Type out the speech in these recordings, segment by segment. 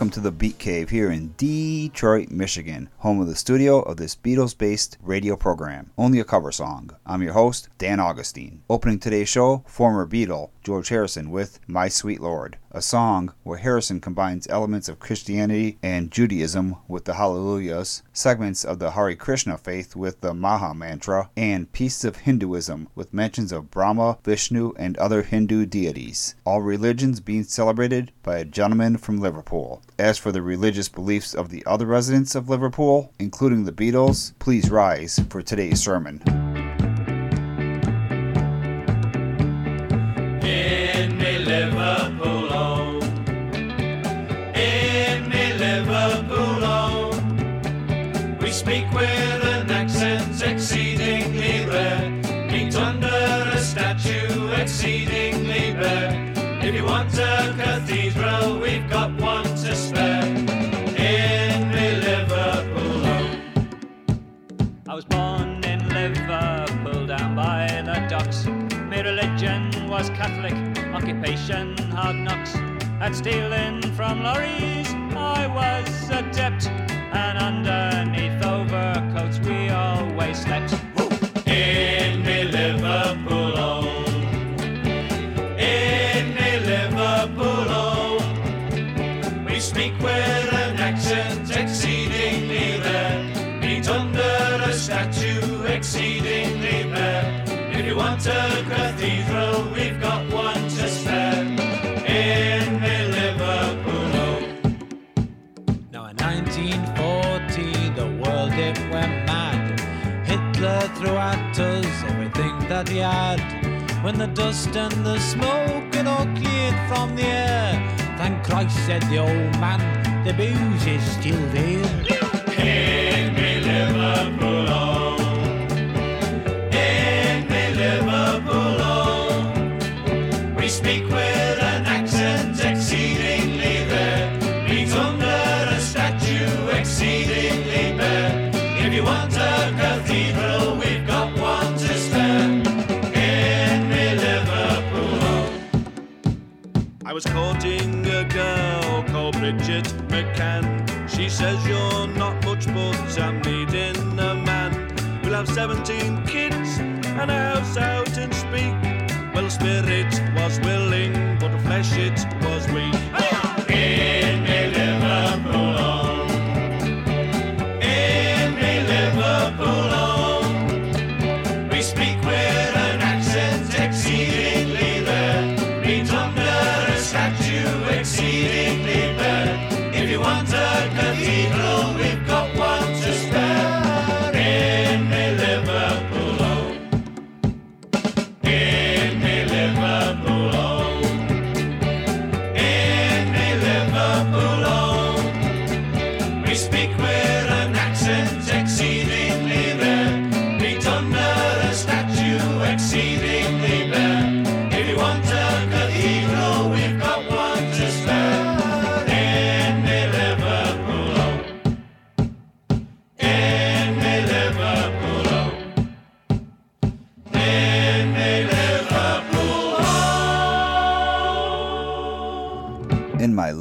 Welcome to the Beat Cave here in Detroit, Michigan, home of the studio of this Beatles based radio program, Only a Cover Song. I'm your host, Dan Augustine. Opening today's show, former Beatle George Harrison with My Sweet Lord, a song where Harrison combines elements of Christianity and Judaism with the Hallelujahs, segments of the Hare Krishna faith with the Maha Mantra, and pieces of Hinduism with mentions of Brahma, Vishnu, and other Hindu deities. All religions being celebrated by a gentleman from Liverpool. As for the religious beliefs of the other residents of Liverpool, including the Beatles, please rise for today's sermon. At stealing from lorries, I was adept. When the dust and the smoke had all cleared from the air, thank Christ said the old man, the booze is still there. Was courting a girl called Bridget McCann. She says you're not much, but I'm needing a man. We'll have 17 kids and a house out and Speke. Well, spirit was willing, but the flesh it was weak.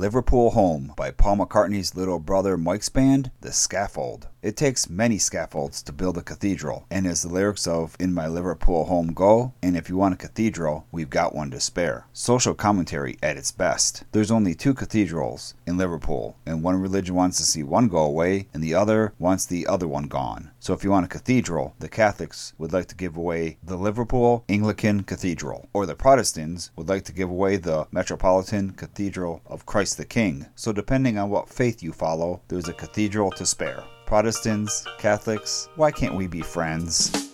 Liverpool Home Paul McCartney's little brother Mike's band, The Scaffold. It takes many scaffolds to build a cathedral, and as the lyrics of In My Liverpool Home go, and if you want a cathedral, we've got one to spare. Social commentary at its best. There's only two cathedrals in Liverpool, and one religion wants to see one go away, and the other wants the other one gone. So if you want a cathedral, the Catholics would like to give away the Liverpool Anglican Cathedral, or the Protestants would like to give away the Metropolitan Cathedral of Christ the King. So depending on what faith you follow, there's a cathedral to spare. Protestants, Catholics, why can't we be friends?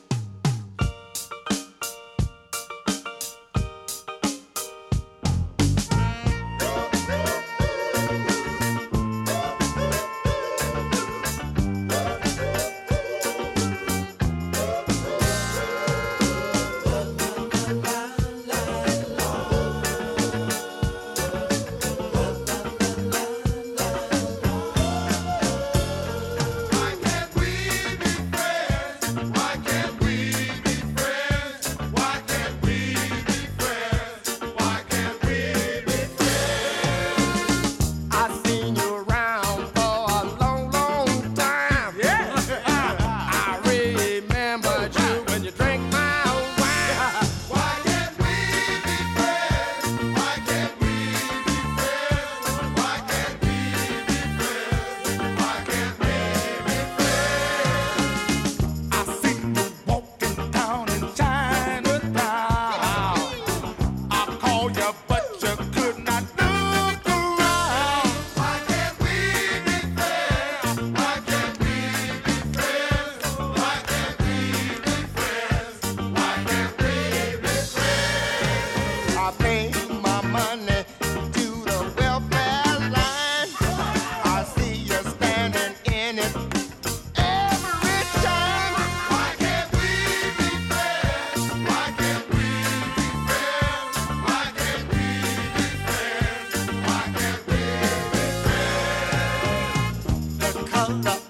out.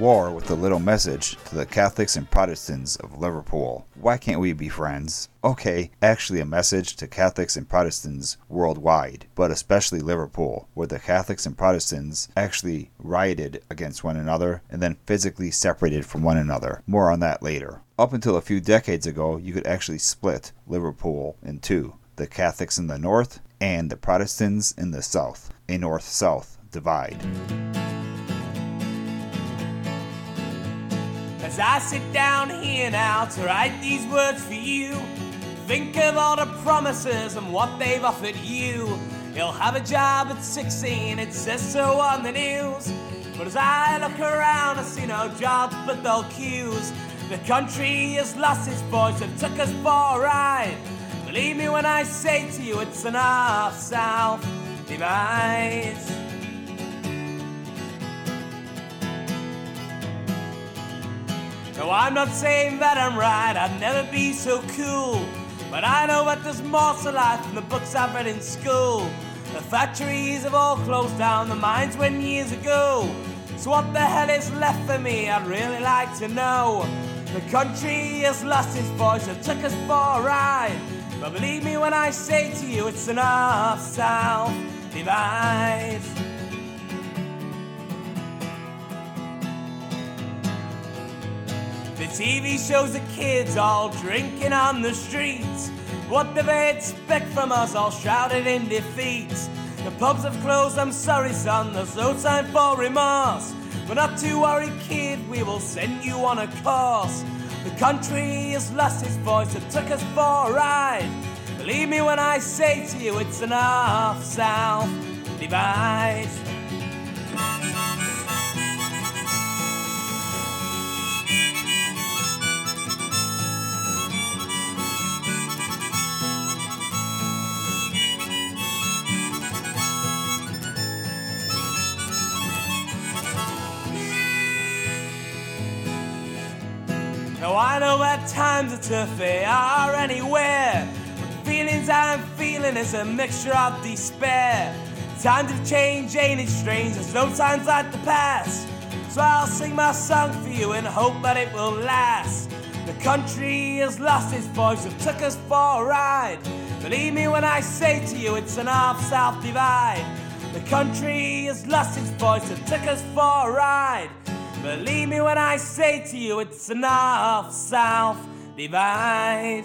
War with a little message to the Catholics and Protestants of Liverpool. Why can't we be friends? Okay, actually a message to Catholics and Protestants worldwide, but especially Liverpool, where the Catholics and Protestants actually rioted against one another and then physically separated from one another. More on that later. Up until a few decades ago, you could actually split Liverpool in two the Catholics in the north and the Protestants in the south, a north south divide. As I sit down here now to write these words for you, think of all the promises and what they've offered you. You'll have a job at 16, it says so on the news. But as I look around, I see no jobs but dull queues. The country has lost its voice and took us for a ride. Believe me when I say to you, it's an north south divide. No, I'm not saying that I'm right, I'd never be so cool. But I know that there's more to life than the books I've read in school. The factories have all closed down, the mines went years ago. So what the hell is left for me? I'd really like to know. The country has lost its voice and took us for a ride. But believe me when I say to you, it's an north-south divide. The TV shows the kids all drinking on the streets. What do they expect from us, all shrouded in defeat? The pubs have closed, I'm sorry, son, there's no time for remorse. But not to worry, kid, we will send you on a course. The country has lost its voice, it took us for a ride. Believe me when I say to you, it's an north south divide. Times are tough, they are anywhere. But the feelings I'm feeling is a mixture of despair. Times have changed, ain't it strange? There's no times like the past. So I'll sing my song for you and hope that it will last. The country has lost its voice, it took us for a ride. Believe me when I say to you, it's an north-south divide. The country has lost its voice, it took us for a ride. Believe me when I say to you, it's an north-south divide.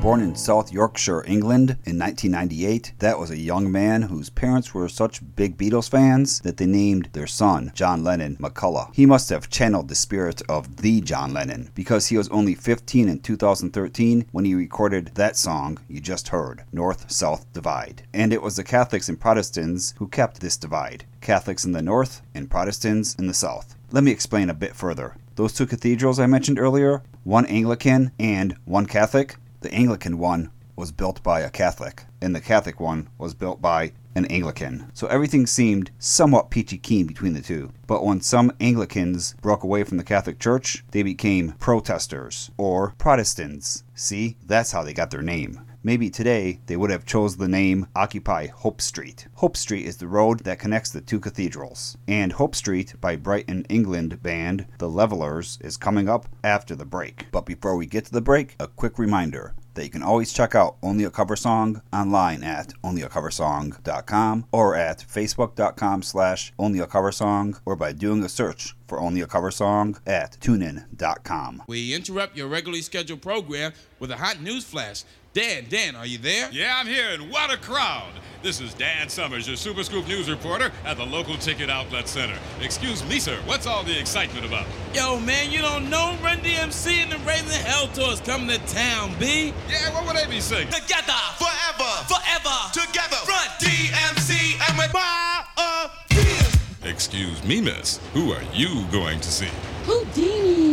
Born in South Yorkshire, England in 1998, that was a young man whose parents were such big Beatles fans that they named their son John Lennon McCullagh. He must have channeled the spirit of the John Lennon because he was only 15 in 2013 when he recorded that song you just heard, North South Divide. And it was the Catholics and Protestants who kept this divide Catholics in the north and Protestants in the south. Let me explain a bit further. Those two cathedrals I mentioned earlier, one Anglican and one Catholic, the Anglican one was built by a Catholic, and the Catholic one was built by an Anglican. So everything seemed somewhat peachy keen between the two. But when some Anglicans broke away from the Catholic Church, they became protesters or Protestants. See, that's how they got their name. Maybe today they would have chose the name Occupy Hope Street. Hope Street is the road that connects the two cathedrals. And Hope Street by Brighton, England band The Levellers is coming up after the break. But before we get to the break, a quick reminder. that you can always check out Only a Cover Song online at onlyacoversong.com or at facebook.com slash only a cover or by doing a search for Only a Cover Song at tunein.com. We interrupt your regularly scheduled program with a hot news flash. Dan, Dan, are you there? Yeah, I'm here, and what a crowd! This is Dan Summers, your Super Scoop News reporter at the local ticket outlet center. Excuse me, sir, what's all the excitement about? Yo, man, you don't know Run DMC and the Raising Hell Tours coming to town, B. Yeah, what would they be singing? Together, forever, forever, together. Run DMC and with my uh, Excuse me, miss. Who are you going to see? Whodini.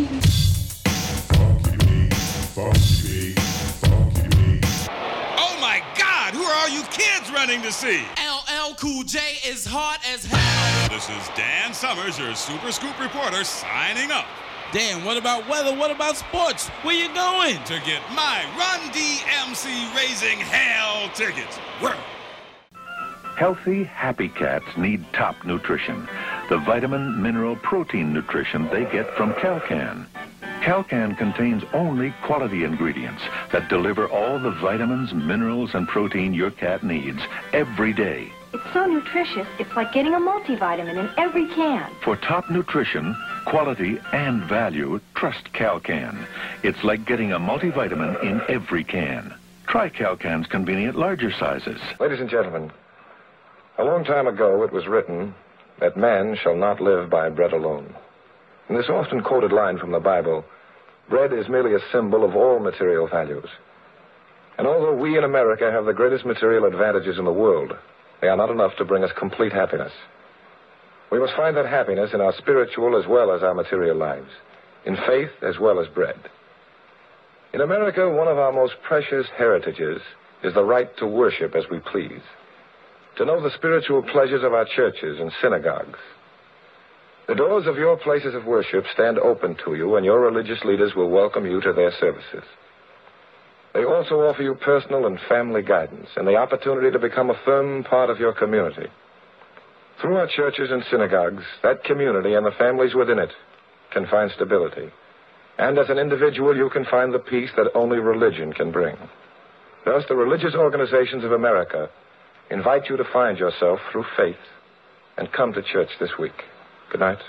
Kids running to see? LL Cool J is hot as hell. This is Dan Summers, your Super Scoop reporter, signing up Dan, what about weather? What about sports? Where you going? to get my Run DMC Raising Hell tickets. Where? Healthy, happy cats need top nutrition. The vitamin, mineral, protein nutrition they get from Calcan. Calcan contains only quality ingredients that deliver all the vitamins, minerals, and protein your cat needs every day. It's so nutritious, it's like getting a multivitamin in every can. For top nutrition, quality, and value, trust Calcan. It's like getting a multivitamin in every can. Try Calcan's convenient larger sizes. Ladies and gentlemen, a long time ago it was written that man shall not live by bread alone. In this often quoted line from the Bible, bread is merely a symbol of all material values. And although we in America have the greatest material advantages in the world, they are not enough to bring us complete happiness. We must find that happiness in our spiritual as well as our material lives, in faith as well as bread. In America, one of our most precious heritages is the right to worship as we please to know the spiritual pleasures of our churches and synagogues. The doors of your places of worship stand open to you, and your religious leaders will welcome you to their services. They also offer you personal and family guidance and the opportunity to become a firm part of your community. Through our churches and synagogues, that community and the families within it can find stability. And as an individual, you can find the peace that only religion can bring. Thus, the religious organizations of America invite you to find yourself through faith and come to church this week. Good night.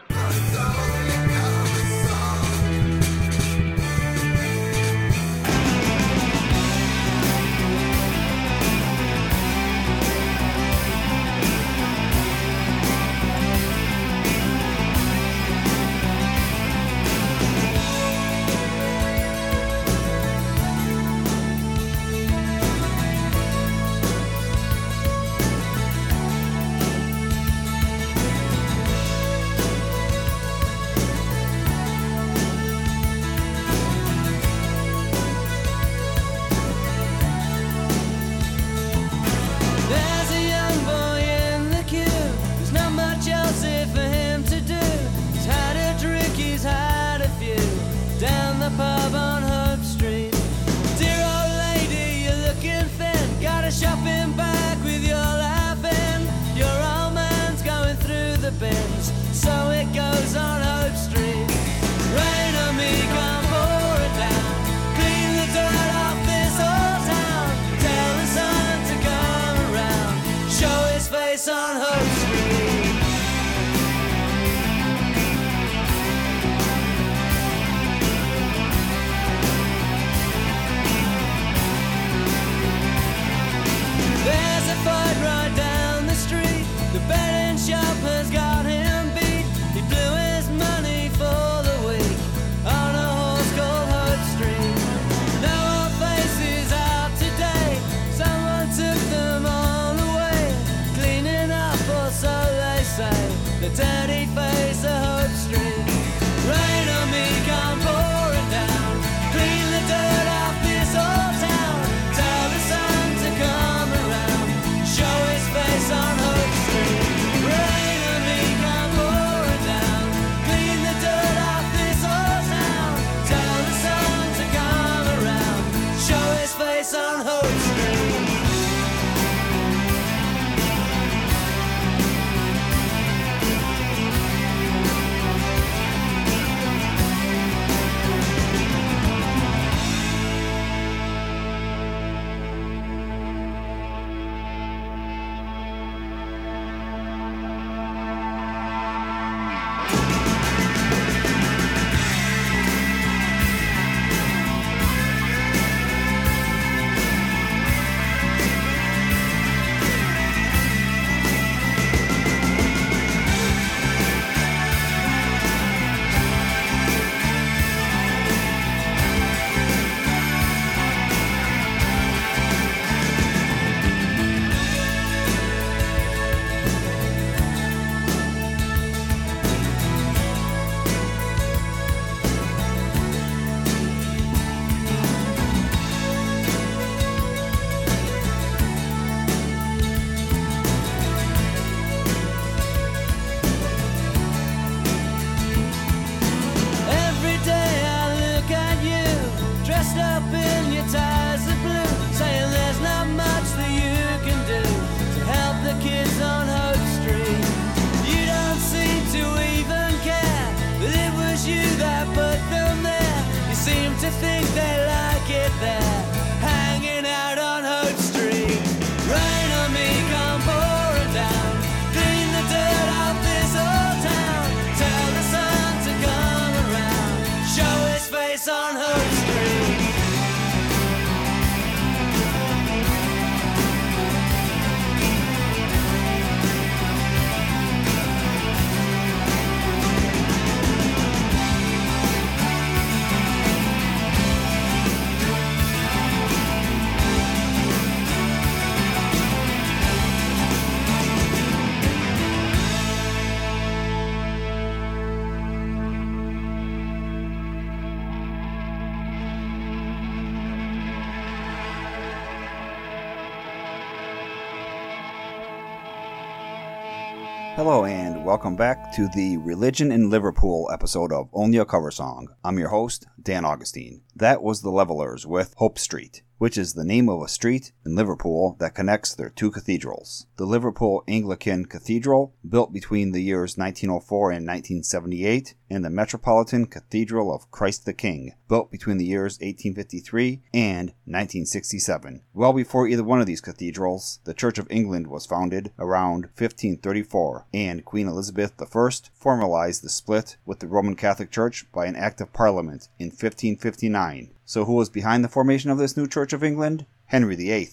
Hello and welcome back to the Religion in Liverpool episode of Only a Cover Song. I'm your host, Dan Augustine. That was The Levellers with Hope Street, which is the name of a street in Liverpool that connects their two cathedrals. The Liverpool Anglican Cathedral, built between the years 1904 and 1978, and the Metropolitan Cathedral of Christ the King, built between the years 1853 and 1967. Well before either one of these cathedrals, the Church of England was founded around 1534, and Queen Elizabeth I formalized the split with the Roman Catholic Church by an Act of Parliament in 1559. So, who was behind the formation of this new Church of England? Henry VIII.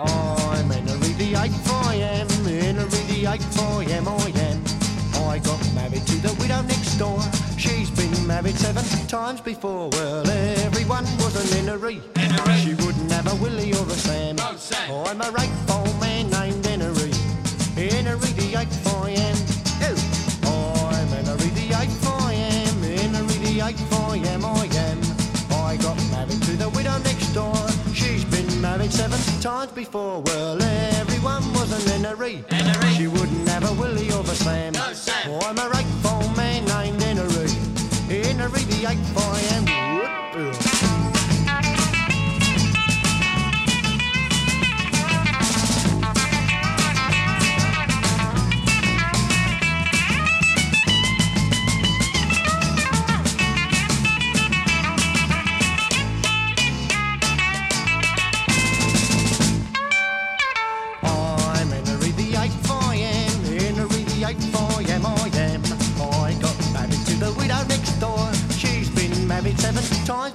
I'm Henry the eighth, I am Henry the eighth, I am, I am. I got married to the widow next door. She's been married seven times before. Well, everyone was an Henry. She wouldn't have a Willie or a Sam. I'm a rightful man named Henry. Henry the times before. Well, everyone was an Henry. She wouldn't have a Willie or a Sam. Oh, I'm a rightful man named Henry. Henry the eighth, I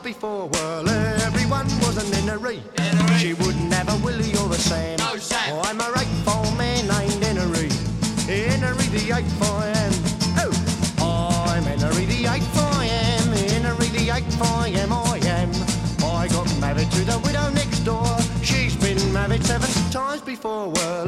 before. Well, everyone was an Henry. She wouldn't have a Willie or a Sam. Oh, I'm a rightful man named Henry. Henry the eighth, I am. Oh, I'm Henry the eighth, I am. Henry the eighth, I am, I am. I got married to the widow next door. She's been married seven times before. Well,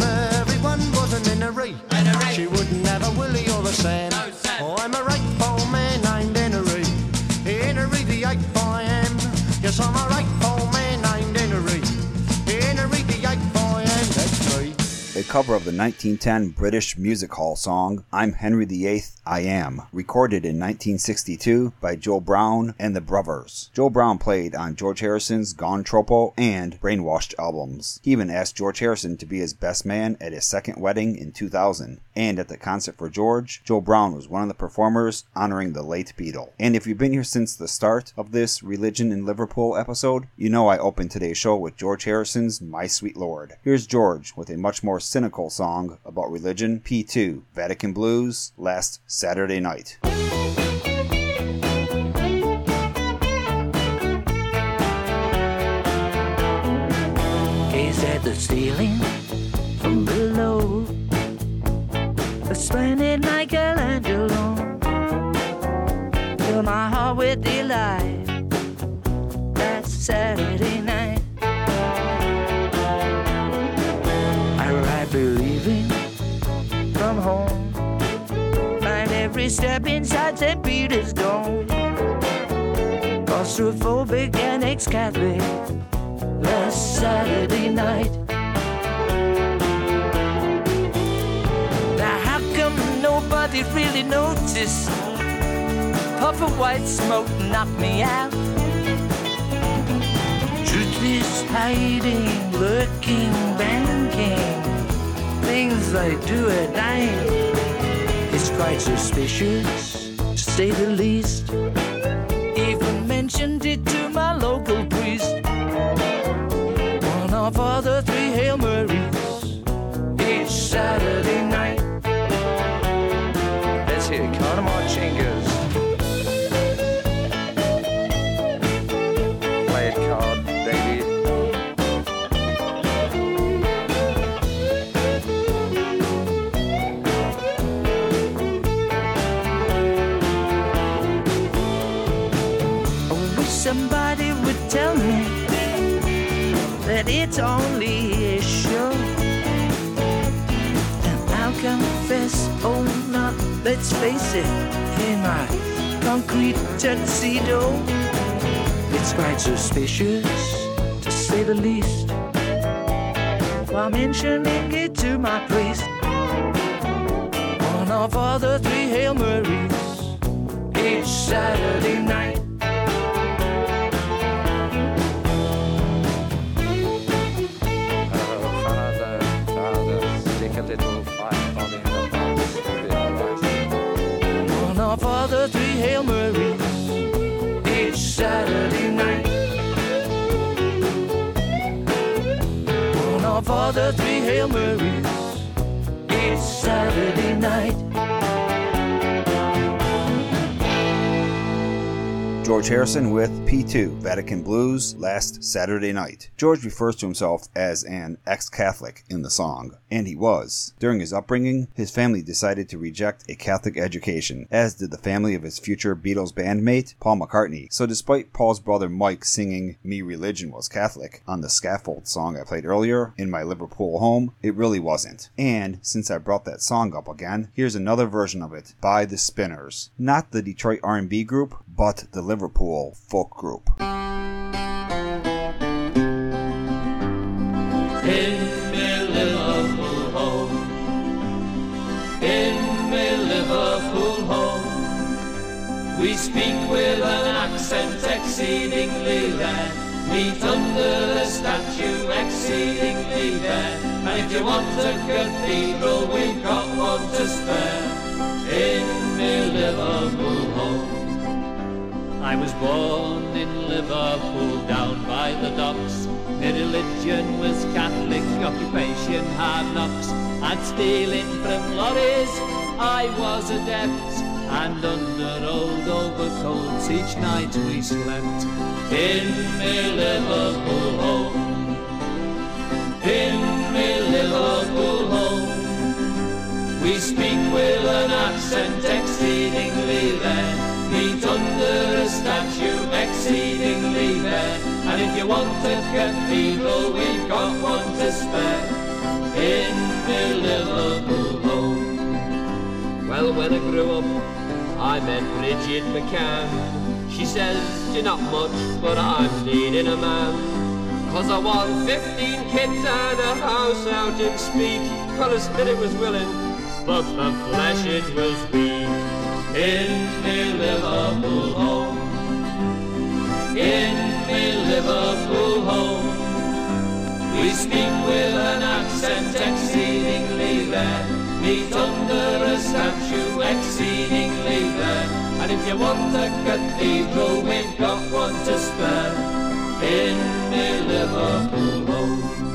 cover of the 1910 British music hall song I'm Henry VIII, I Am, recorded in 1962 by Joe Brown and the Bruvvers. Joe Brown played on George Harrison's Gone Tropo and Brainwashed albums. He even asked George Harrison to be his best man at his second wedding in 2000. And at the concert for George, Joe Brown was one of the performers honoring the late Beatle. And if you've been here since the start of this Religion in Liverpool episode, you know I opened today's show with George Harrison's My Sweet Lord. Here's George with a much more cynical song about religion, P2, Vatican Blues, last Saturday night. Gaze at the ceiling from below. a Splendid Michelangelo. Fill my heart with delight. That's Saturday night. Every step inside St. Peter's Dome. Claustrophobic and ex-Catholic. Last Saturday night. Now how come nobody really noticed? Puff of white smoke knocked me out. Truth is hiding, lurking, banking. Things they do at night. Quite suspicious, to say the least. Even mentioned it to face it, in my concrete tuxedo, oh. it's quite suspicious, to say the least. while mentioning it to my priest. One of all the three Hail Marys each Saturday night. The three Hail Marys each Saturday night. George Harrison with P2 Vatican Blues last Saturday night. George refers to himself as an ex Catholic in the song, and he was. During his upbringing, his family decided to reject a Catholic education, as did the family of his future Beatles bandmate, Paul McCartney. So, despite Paul's brother Mike singing Me Religion Was Catholic on the Scaffold song I played earlier in my Liverpool home, it really wasn't. And since I brought that song up again, here's another version of it by the Spinners. Not the Detroit R&B group, but the Liverpool folk group. In me Liverpool home, in me Liverpool home, we speak with an accent exceedingly rare. Meet under the statue exceedingly there. And if you want a cathedral, we've got one to spare. In me Liverpool. I was born in Liverpool down by the docks. My religion was Catholic, occupation hard knocks. And stealing from lorries, I was adept. And under old overcoats each night we slept. In me Liverpool home. In me Liverpool home. We speak with an accent exceedingly rare. Meet under a statue exceedingly rare. And if you want a cathedral, we've got one to spare. In the Liverpool home. Well, when I grew up, I met Bridget McCann. She says, you're not much, but I'm needing a man. Cause I want 15 kids and a house out in Speke. Well, the spirit was willing, but the flesh it was weak. In me Liverpool home. In me Liverpool home. We speak with an accent exceedingly rare. Meet under a statue exceedingly rare. And if you want a cathedral, we've got one to spare. In me Liverpool home.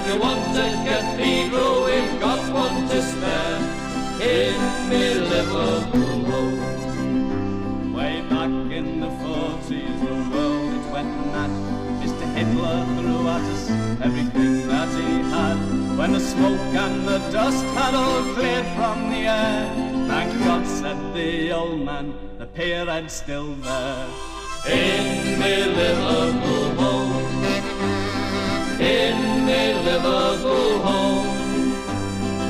If you want a cathedral, we've got one to spare. In me Liverpool home. Way back in the 40s, the world it went mad. Mr. Hitler threw at us everything that he had. When the smoke and the dust had all cleared from the air, thank God, said the old man, the pyramid's still there. In me Liverpool home. In Liverpool home.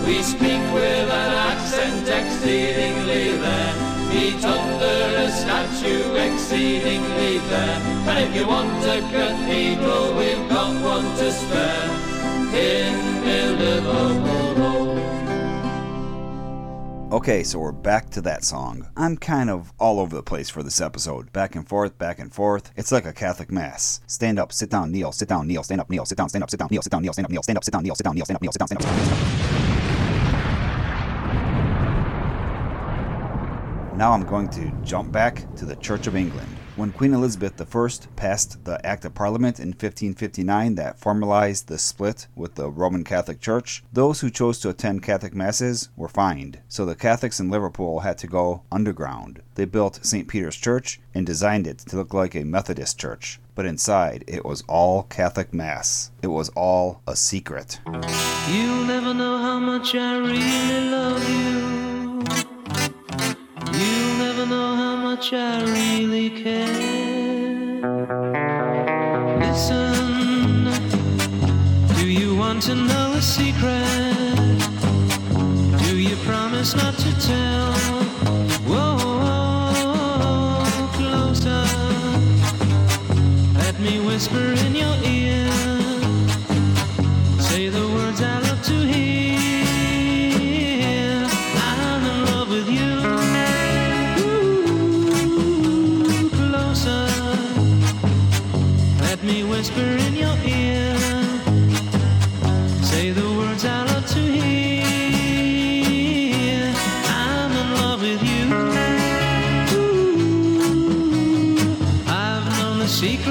We speak with an accent exceedingly rare. Meet under a statue exceedingly there. And if you want a cathedral, we've got one to spare. In Liverpool. Okay, so we're back to that song. I'm kind of all over the place for this episode. Back and forth, back and forth. It's like a Catholic mass. Stand up, sit down, kneel, sit down, kneel, stand up, kneel, sit down, stand up, sit down, kneel, sit down, kneel, stand up, kneel, stand up, sit down, kneel, sit down, kneel, stand up, kneel, sit down, stand up, stand up. Now I'm going to jump back to the Church of England. When Queen Elizabeth I passed the Act of Parliament in 1559 that formalized the split with the Roman Catholic Church, those who chose to attend Catholic Masses were fined, so the Catholics in Liverpool had to go underground. They built St. Peter's Church and designed it to look like a Methodist church. But inside, it was all Catholic Mass. It was all a secret. You'll never know how much I really love you. You'll never know much I really care. Listen, do you want to know a secret? Do you promise not to tell? Whoa, closer. Let me whisper secret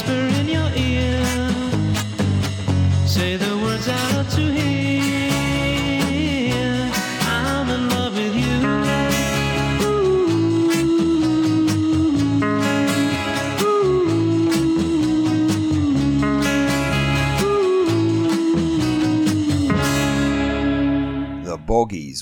whisper in your ear.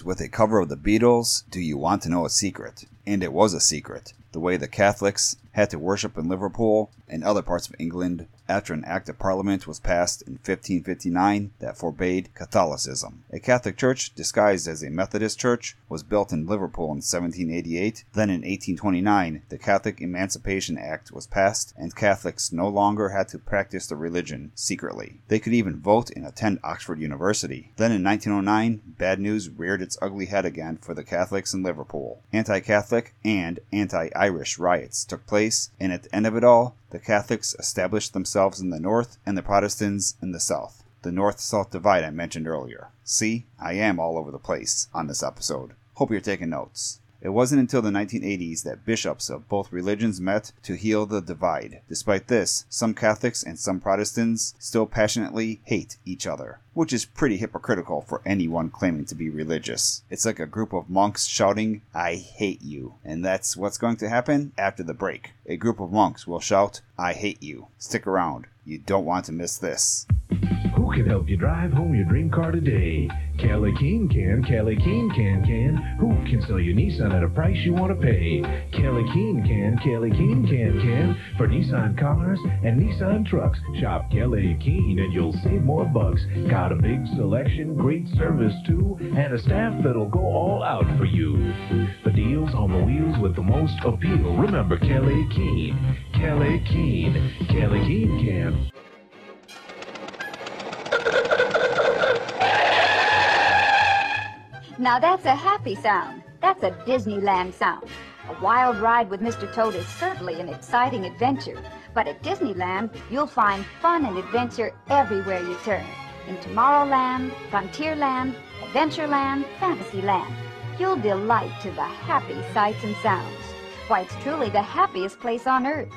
With a cover of the Beatles, Do You Want to Know a Secret? And it was a secret. The way the Catholics had to worship in Liverpool and other parts of England after an Act of Parliament was passed in 1559 that forbade Catholicism. A Catholic church disguised as a Methodist church was built in Liverpool in 1788. Then in 1829, the Catholic Emancipation Act was passed and Catholics no longer had to practice the religion secretly. They could even vote and attend Oxford University. Then in 1909, bad news reared its ugly head again for the Catholics in Liverpool. Anti Catholic and anti Irish riots took place, and at the end of it all, the Catholics established themselves in the north and the Protestants in the south. The north south divide I mentioned earlier. See, I am all over the place on this episode. Hope you're taking notes. It wasn't until the 1980s that bishops of both religions met to heal the divide. Despite this, some Catholics and some Protestants still passionately hate each other, which is pretty hypocritical for anyone claiming to be religious. It's like a group of monks shouting, I hate you. And that's what's going to happen after the break. A group of monks will shout, I hate you. Stick around. You don't want to miss this. Who can help you drive home your dream car today? Kelly Keene can, Kelly Keene can, can. Who can sell you Nissan at a price you want to pay? Kelly Keene can, Kelly Keene can, can. For Nissan cars and Nissan trucks, shop Kelly Keene and you'll save more bucks. Got a big selection, great service too, and a staff that'll go all out for you. The deals on the wheels with the most appeal. Remember Kelly Keene, Kelly Keene, Kelly Keene can. Now that's a happy sound. That's a Disneyland sound. A wild ride with Mr. Toad is certainly an exciting adventure. But at Disneyland, you'll find fun and adventure everywhere you turn. In Tomorrowland, Frontierland, Adventureland, Fantasyland. You'll delight to the happy sights and sounds. Why, it's truly the happiest place on earth.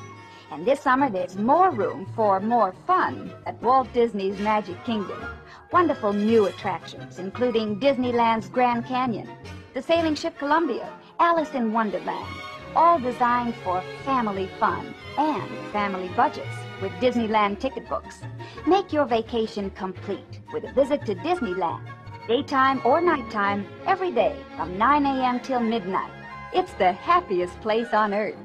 And this summer, there's more room for more fun at Walt Disney's Magic Kingdom. Wonderful new attractions, including Disneyland's Grand Canyon, the sailing ship Columbia, Alice in Wonderland, all designed for family fun and family budgets with Disneyland ticket books. Make your vacation complete with a visit to Disneyland, daytime or nighttime, every day from 9 a.m. till midnight. It's the happiest place on earth.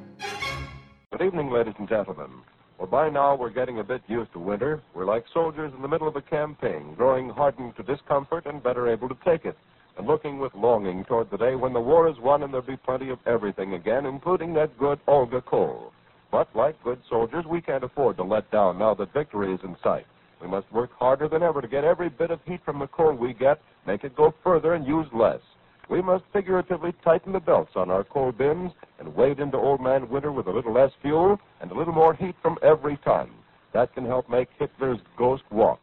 Good evening, ladies and gentlemen. Well, by now we're getting a bit used to winter. We're like soldiers in the middle of a campaign, growing hardened to discomfort and better able to take it. and looking with longing toward the day when the war is won and there'll be plenty of everything again, including that good Olga coal. But like good soldiers, we can't afford to let down now that victory is in sight. We must work harder than ever to get every bit of heat from the coal we get, make it go further and use less. We must figuratively tighten the belts on our coal bins and wade into old man winter with a little less fuel and a little more heat from every ton. That can help make Hitler's ghost walk.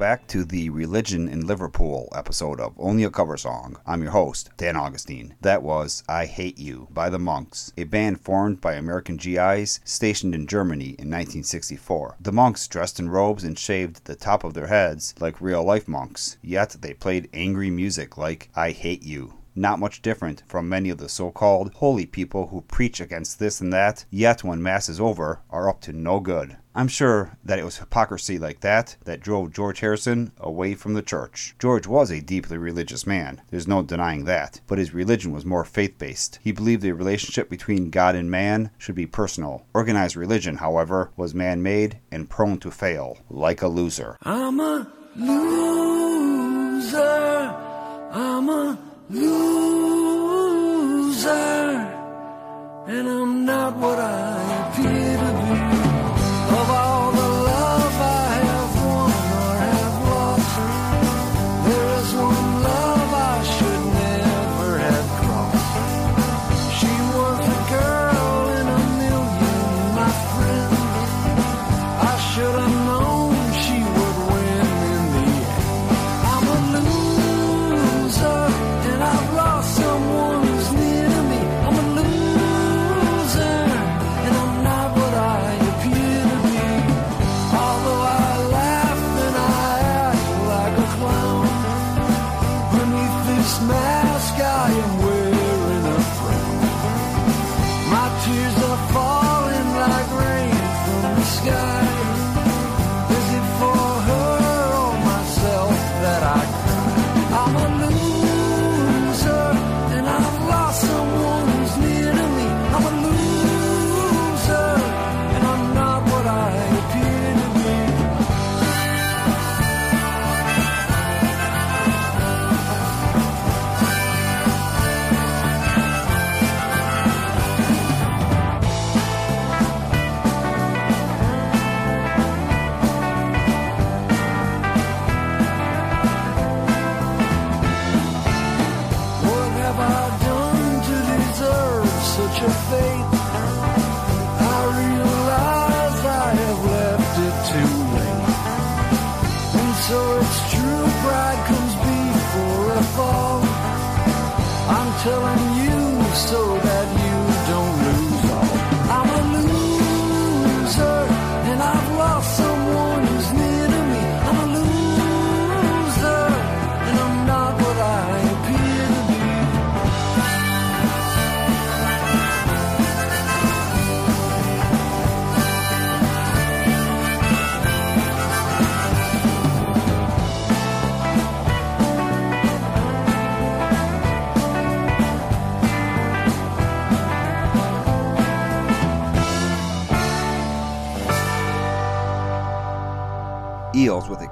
Back to the Religion in Liverpool episode of Only a Cover Song. I'm your host, Dan Augustine. That was I Hate You by the Monks, a band formed by American GIs stationed in Germany in 1964. The monks dressed in robes and shaved the top of their heads like real life monks, yet they played angry music like I Hate You. Not much different from many of the so called holy people who preach against this and that, yet when Mass is over, are up to no good. I'm sure that it was hypocrisy like that that drove George Harrison away from the church. George was a deeply religious man, there's no denying that, but his religion was more faith based. He believed the relationship between God and man should be personal. Organized religion, however, was man made and prone to fail, like a loser. I'm a loser. I'm a loser. And I'm not what I appear to be.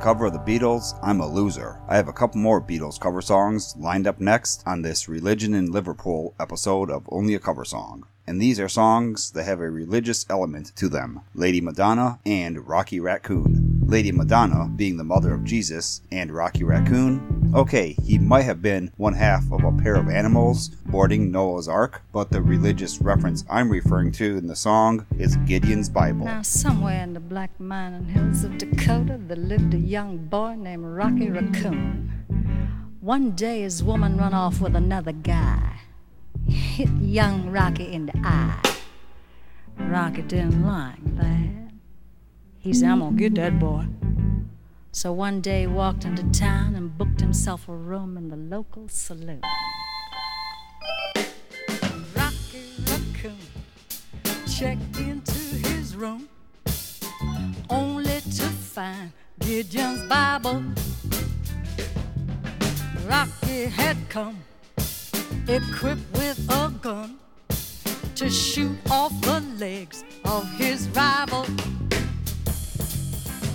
Cover of the Beatles, I'm a Loser. I have a couple more Beatles cover songs lined up next on this Religion in Liverpool episode of Only a Cover Song. And these are songs that have a religious element to them Lady Madonna and Rocky Raccoon. Lady Madonna being the mother of Jesus, and Rocky Raccoon, okay, he might have been one half of a pair of animals boarding Noah's Ark, but the religious reference I'm referring to in the song is Gideon's Bible. Now, somewhere in the black mining hills of Dakota, there lived a young boy named Rocky Raccoon. One day, his woman run off with another guy, hit young Rocky in the eye. Rocky didn't like that. He said, I'm gonna get that boy. So one day, he walked into town and booked himself a room in the local saloon. Rocky Raccoon checked into his room only to find Gideon's Bible. Rocky had come equipped with a gun to shoot off the legs of his rival.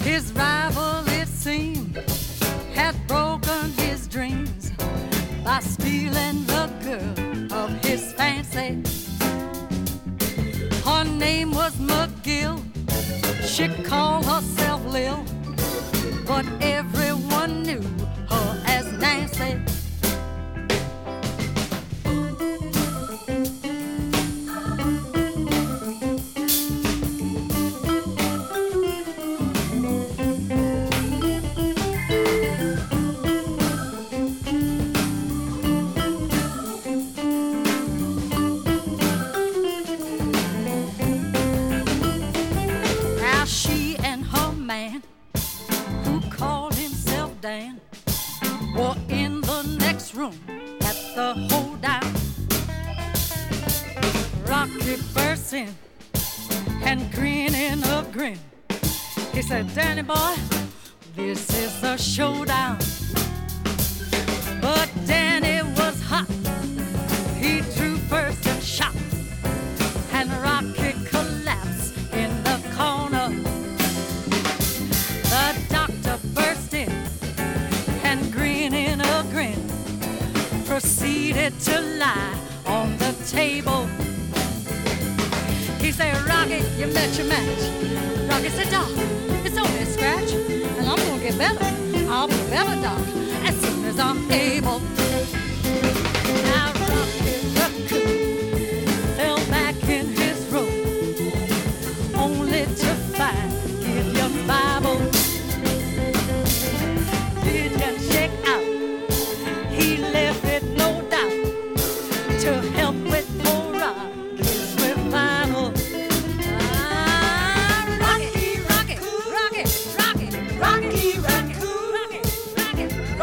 His rival, it seemed, had broken his dreams by stealing the girl of his fancy. Her name was McGill. She called herself Lil, but everyone knew her as Nancy.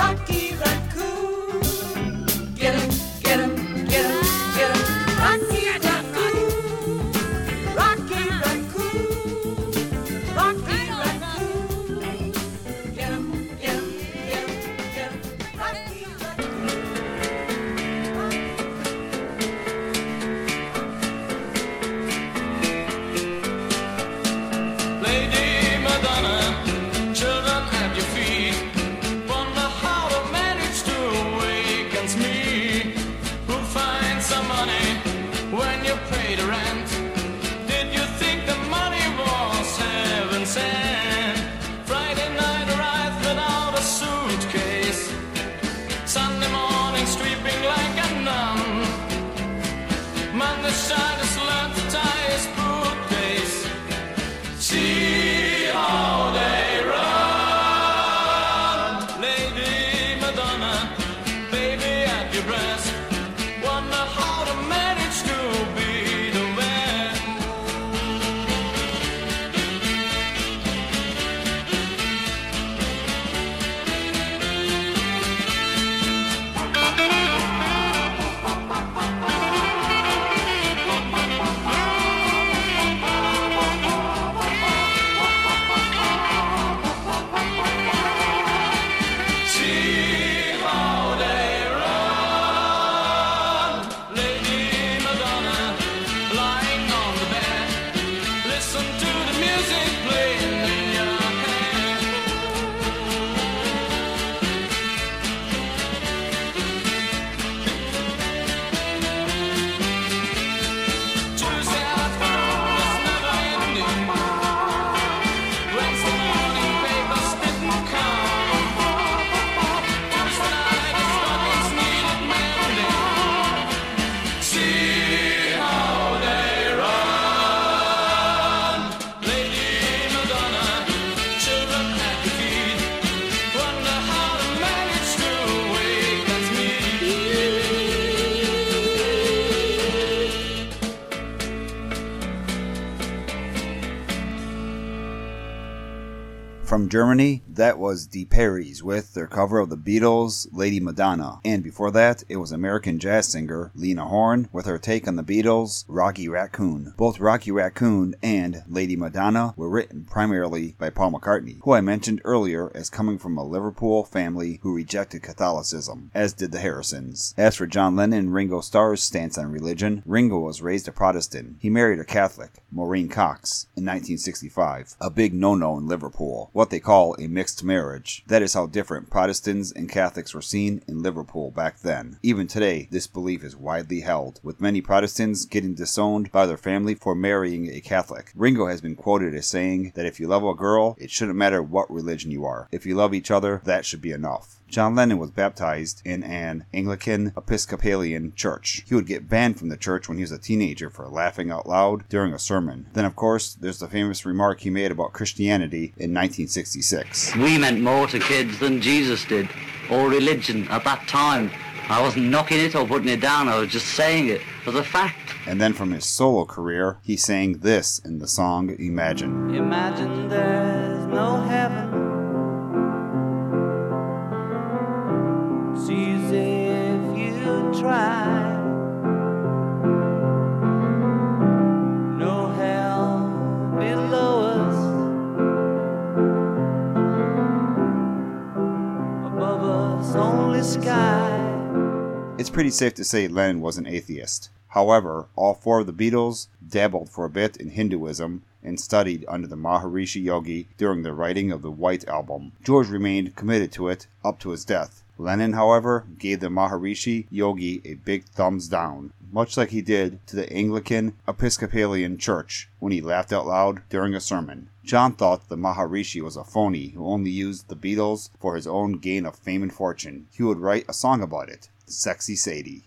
Rocky. Germany, that was Die Perrys with their cover of the Beatles' Lady Madonna. And before that, it was American jazz singer Lena Horne with her take on the Beatles' Rocky Raccoon. Both Rocky Raccoon and Lady Madonna were written primarily by Paul McCartney, who I mentioned earlier as coming from a Liverpool family who rejected Catholicism, as did the Harrisons. As for John Lennon Ringo Starr's stance on religion, Ringo was raised a Protestant. He married a Catholic, Maureen Cox, in 1965, a big no-no in Liverpool, what they call a mixed marriage. That is how different Protestants and Catholics were seen in Liverpool back then. Even today, this belief is widely held, with many Protestants getting disowned by their family for marrying a Catholic. Ringo has been quoted as saying that if you love a girl, it shouldn't matter what religion you are. If you love each other, that should be enough. John Lennon was baptized in an Anglican Episcopalian church. He would get banned from the church when he was a teenager for laughing out loud during a sermon. Then, of course, there's the famous remark he made about Christianity in 1966. We meant more to kids than Jesus did, or religion at that time. I wasn't knocking it or putting it down, I was just saying it as a fact. And then from his solo career, he sang this in the song Imagine. Imagine there's no heaven. Try. No hell below us. Above us, only sky. It's pretty safe to say Lennon was an atheist. However, all four of the Beatles dabbled for a bit in Hinduism and studied under the Maharishi Yogi during the writing of the White Album. George remained committed to it up to his death. Lennon, however, gave the Maharishi Yogi a big thumbs down, much like he did to the Anglican Episcopalian Church when he laughed out loud during a sermon. John thought the Maharishi was a phony who only used the Beatles for his own gain of fame and fortune. He would write a song about it, Sexy Sadie.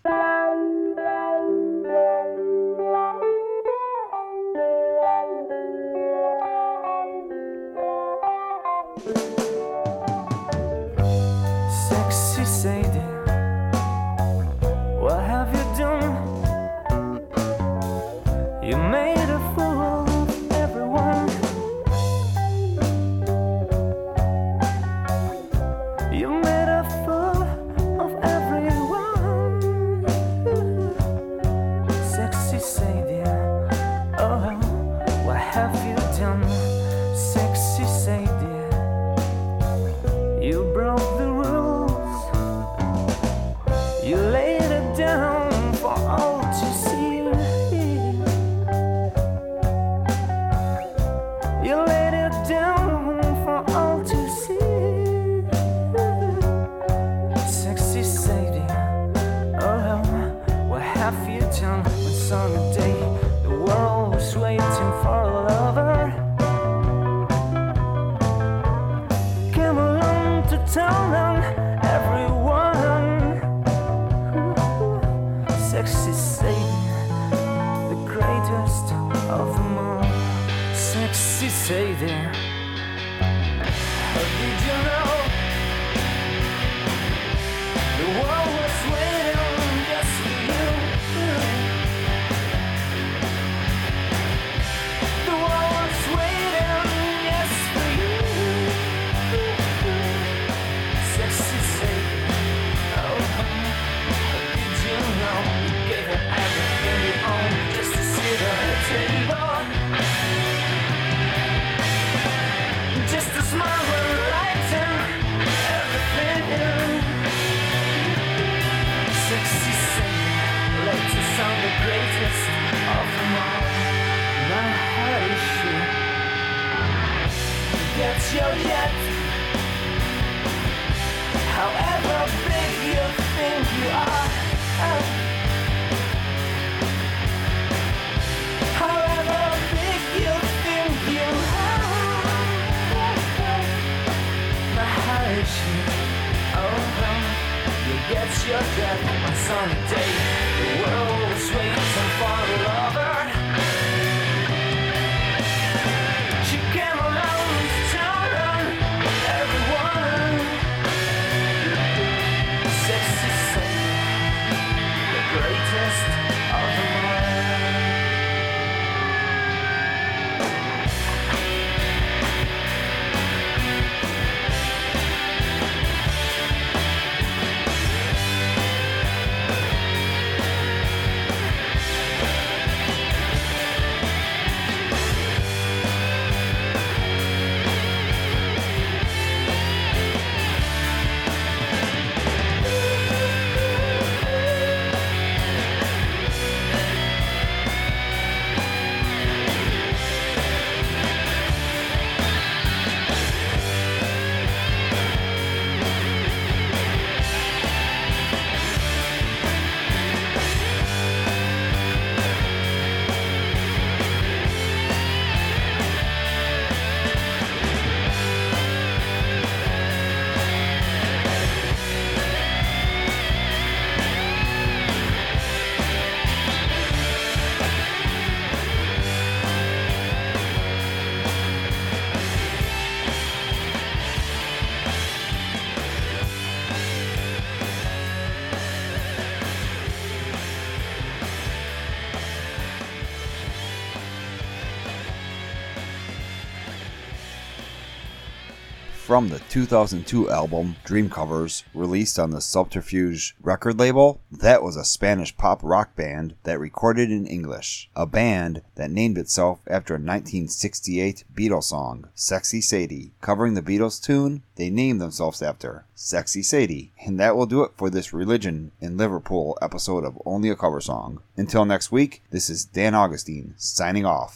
From the 2002 album Dream Covers, released on the Subterfuge record label, that was a Spanish pop rock band that recorded in English. A band that named itself after a 1968 Beatles song, Sexy Sadie. Covering the Beatles tune, they named themselves after Sexy Sadie. And that will do it for this Religion in Liverpool episode of Only a Cover Song. Until next week, this is Dan Augustine signing off.